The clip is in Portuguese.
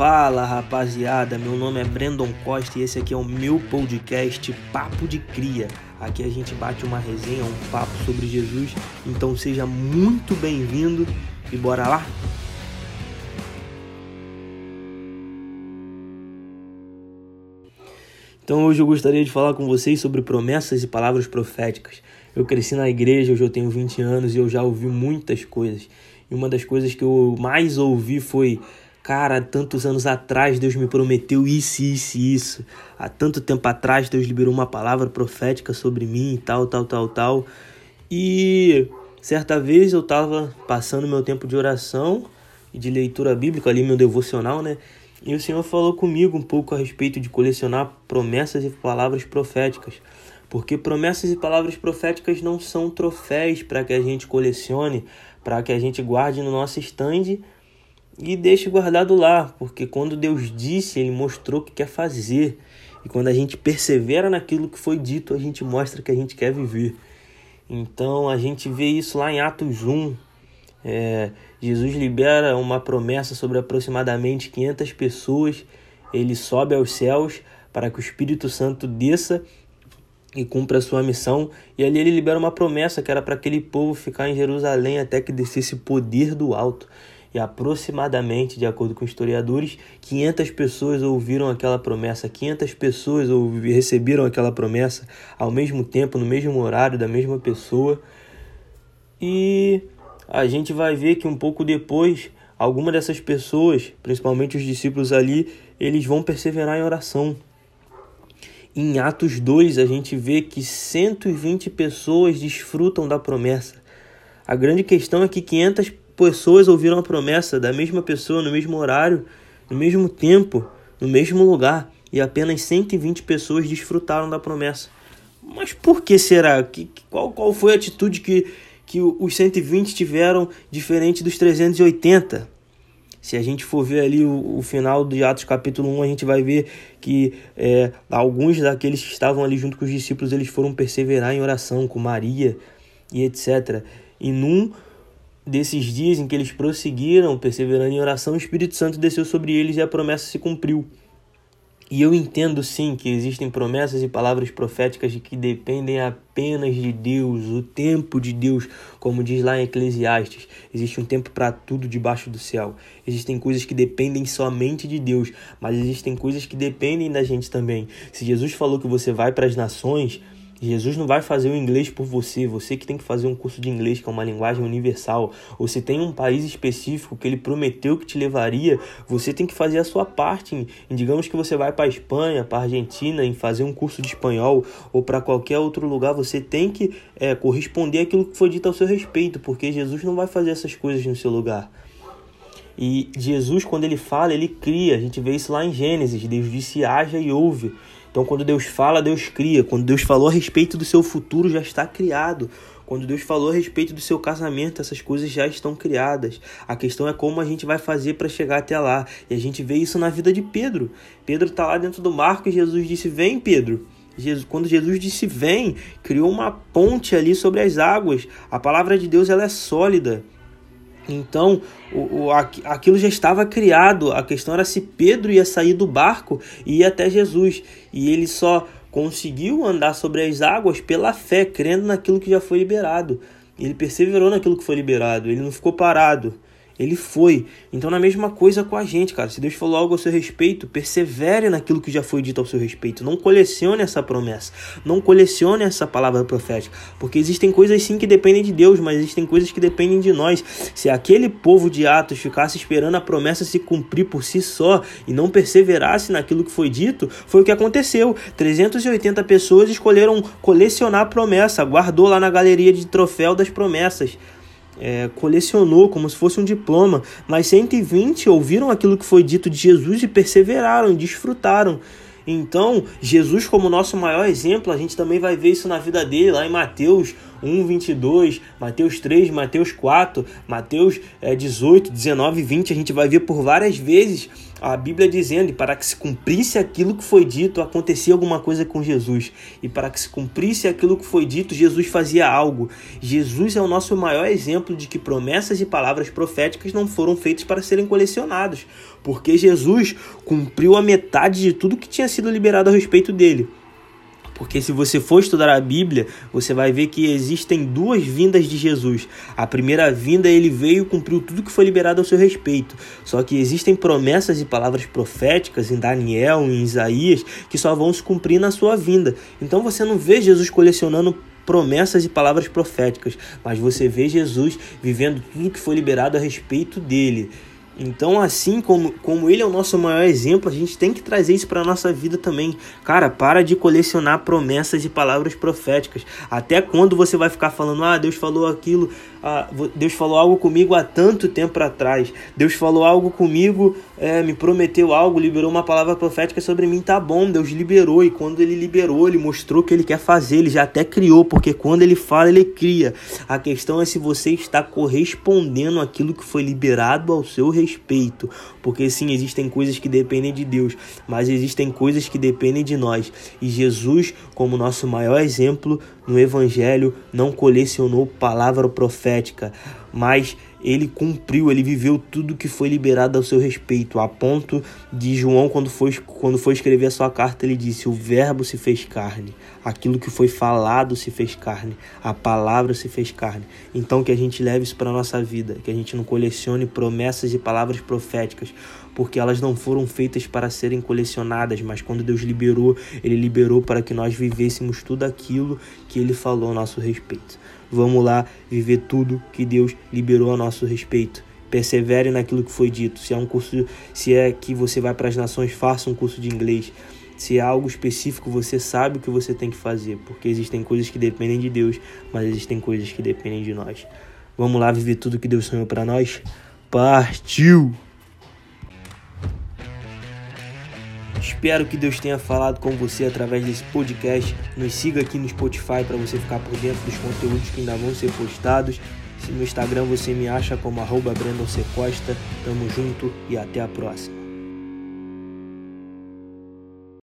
Fala rapaziada, meu nome é Brandon Costa e esse aqui é o meu podcast Papo de Cria. Aqui a gente bate uma resenha, um papo sobre Jesus, então seja muito bem-vindo e bora lá? Então hoje eu gostaria de falar com vocês sobre promessas e palavras proféticas. Eu cresci na igreja, hoje eu tenho 20 anos e eu já ouvi muitas coisas. E uma das coisas que eu mais ouvi foi Cara, tantos anos atrás Deus me prometeu isso, isso e isso. Há tanto tempo atrás Deus liberou uma palavra profética sobre mim e tal, tal, tal, tal. E certa vez eu estava passando meu tempo de oração e de leitura bíblica, ali meu devocional, né? E o Senhor falou comigo um pouco a respeito de colecionar promessas e palavras proféticas. Porque promessas e palavras proféticas não são troféus para que a gente colecione, para que a gente guarde no nosso estande e deixe guardado lá, porque quando Deus disse, Ele mostrou o que quer fazer. E quando a gente persevera naquilo que foi dito, a gente mostra que a gente quer viver. Então a gente vê isso lá em Atos 1. É, Jesus libera uma promessa sobre aproximadamente 500 pessoas. Ele sobe aos céus para que o Espírito Santo desça e cumpra a sua missão. E ali ele libera uma promessa que era para aquele povo ficar em Jerusalém até que descesse poder do alto e aproximadamente, de acordo com historiadores, 500 pessoas ouviram aquela promessa, 500 pessoas receberam aquela promessa ao mesmo tempo, no mesmo horário, da mesma pessoa. E a gente vai ver que um pouco depois, alguma dessas pessoas, principalmente os discípulos ali, eles vão perseverar em oração. Em Atos 2, a gente vê que 120 pessoas desfrutam da promessa. A grande questão é que 500 pessoas ouviram a promessa da mesma pessoa no mesmo horário, no mesmo tempo, no mesmo lugar, e apenas 120 pessoas desfrutaram da promessa. Mas por que será? Que, qual, qual foi a atitude que, que os 120 tiveram diferente dos 380? Se a gente for ver ali o, o, final de Atos capítulo 1, a gente vai ver que é, alguns daqueles que estavam ali junto com os discípulos, eles foram perseverar em oração com Maria e etc. E num desses dias em que eles prosseguiram, perseverando em oração, o Espírito Santo desceu sobre eles e a promessa se cumpriu. E eu entendo sim que existem promessas e palavras proféticas que dependem apenas de Deus, o tempo de Deus, como diz lá em Eclesiastes. Existe um tempo para tudo debaixo do céu. Existem coisas que dependem somente de Deus, mas existem coisas que dependem da gente também. Se Jesus falou que você vai para as nações, Jesus não vai fazer o inglês por você, você que tem que fazer um curso de inglês, que é uma linguagem universal. Ou se tem um país específico que ele prometeu que te levaria, você tem que fazer a sua parte. Em, em digamos que você vai para a Espanha, para a Argentina, em fazer um curso de espanhol ou para qualquer outro lugar, você tem que é, corresponder àquilo que foi dito ao seu respeito, porque Jesus não vai fazer essas coisas no seu lugar. E Jesus, quando ele fala, ele cria. A gente vê isso lá em Gênesis. Deus disse: haja e ouve. Então, quando Deus fala, Deus cria. Quando Deus falou a respeito do seu futuro, já está criado. Quando Deus falou a respeito do seu casamento, essas coisas já estão criadas. A questão é como a gente vai fazer para chegar até lá. E a gente vê isso na vida de Pedro. Pedro está lá dentro do marco e Jesus disse: Vem, Pedro. Jesus, quando Jesus disse vem, criou uma ponte ali sobre as águas. A palavra de Deus ela é sólida. Então, o, o, aquilo já estava criado. A questão era se Pedro ia sair do barco e ir até Jesus. E ele só conseguiu andar sobre as águas pela fé, crendo naquilo que já foi liberado. Ele perseverou naquilo que foi liberado. Ele não ficou parado. Ele foi. Então, na mesma coisa com a gente, cara. Se Deus falou algo ao seu respeito, persevere naquilo que já foi dito ao seu respeito. Não colecione essa promessa. Não colecione essa palavra profética. Porque existem coisas sim que dependem de Deus, mas existem coisas que dependem de nós. Se aquele povo de Atos ficasse esperando a promessa se cumprir por si só e não perseverasse naquilo que foi dito, foi o que aconteceu. 380 pessoas escolheram colecionar a promessa, guardou lá na galeria de troféu das promessas é, colecionou como se fosse um diploma, mas 120 ouviram aquilo que foi dito de Jesus e perseveraram, desfrutaram. Então, Jesus, como nosso maior exemplo, a gente também vai ver isso na vida dele, lá em Mateus 1, 22, Mateus 3, Mateus 4, Mateus é, 18, 19, 20, a gente vai ver por várias vezes a Bíblia dizendo, e para que se cumprisse aquilo que foi dito, acontecia alguma coisa com Jesus. E para que se cumprisse aquilo que foi dito, Jesus fazia algo. Jesus é o nosso maior exemplo de que promessas e palavras proféticas não foram feitas para serem colecionados, porque Jesus cumpriu a metade de tudo que tinha sido liberado a respeito dele. Porque se você for estudar a Bíblia, você vai ver que existem duas vindas de Jesus. A primeira vinda, ele veio e cumpriu tudo que foi liberado ao seu respeito. Só que existem promessas e palavras proféticas em Daniel, em Isaías, que só vão se cumprir na sua vinda. Então você não vê Jesus colecionando promessas e palavras proféticas, mas você vê Jesus vivendo tudo que foi liberado a respeito dele. Então, assim como, como ele é o nosso maior exemplo, a gente tem que trazer isso para a nossa vida também. Cara, para de colecionar promessas e palavras proféticas. Até quando você vai ficar falando, ah, Deus falou aquilo, ah, Deus falou algo comigo há tanto tempo atrás. Deus falou algo comigo, é, me prometeu algo, liberou uma palavra profética sobre mim. Tá bom, Deus liberou. E quando ele liberou, ele mostrou o que ele quer fazer. Ele já até criou, porque quando ele fala, ele cria. A questão é se você está correspondendo àquilo que foi liberado ao seu respeito. Porque sim, existem coisas que dependem de Deus, mas existem coisas que dependem de nós. E Jesus, como nosso maior exemplo no Evangelho, não colecionou palavra profética, mas ele cumpriu, ele viveu tudo que foi liberado ao seu respeito, a ponto de João, quando foi, quando foi escrever a sua carta, ele disse: O Verbo se fez carne, aquilo que foi falado se fez carne, a palavra se fez carne. Então, que a gente leve isso para a nossa vida, que a gente não colecione promessas e palavras proféticas, porque elas não foram feitas para serem colecionadas, mas quando Deus liberou, Ele liberou para que nós vivêssemos tudo aquilo que Ele falou a nosso respeito. Vamos lá viver tudo que Deus liberou a nosso respeito. Persevere naquilo que foi dito. Se é um curso, se é que você vai para as nações, faça um curso de inglês. Se é algo específico, você sabe o que você tem que fazer, porque existem coisas que dependem de Deus, mas existem coisas que dependem de nós. Vamos lá viver tudo que Deus sonhou para nós? Partiu! Espero que Deus tenha falado com você através desse podcast. Nos siga aqui no Spotify para você ficar por dentro dos conteúdos que ainda vão ser postados. Se no Instagram você me acha como arroba Brandon C. Costa. Tamo junto e até a próxima.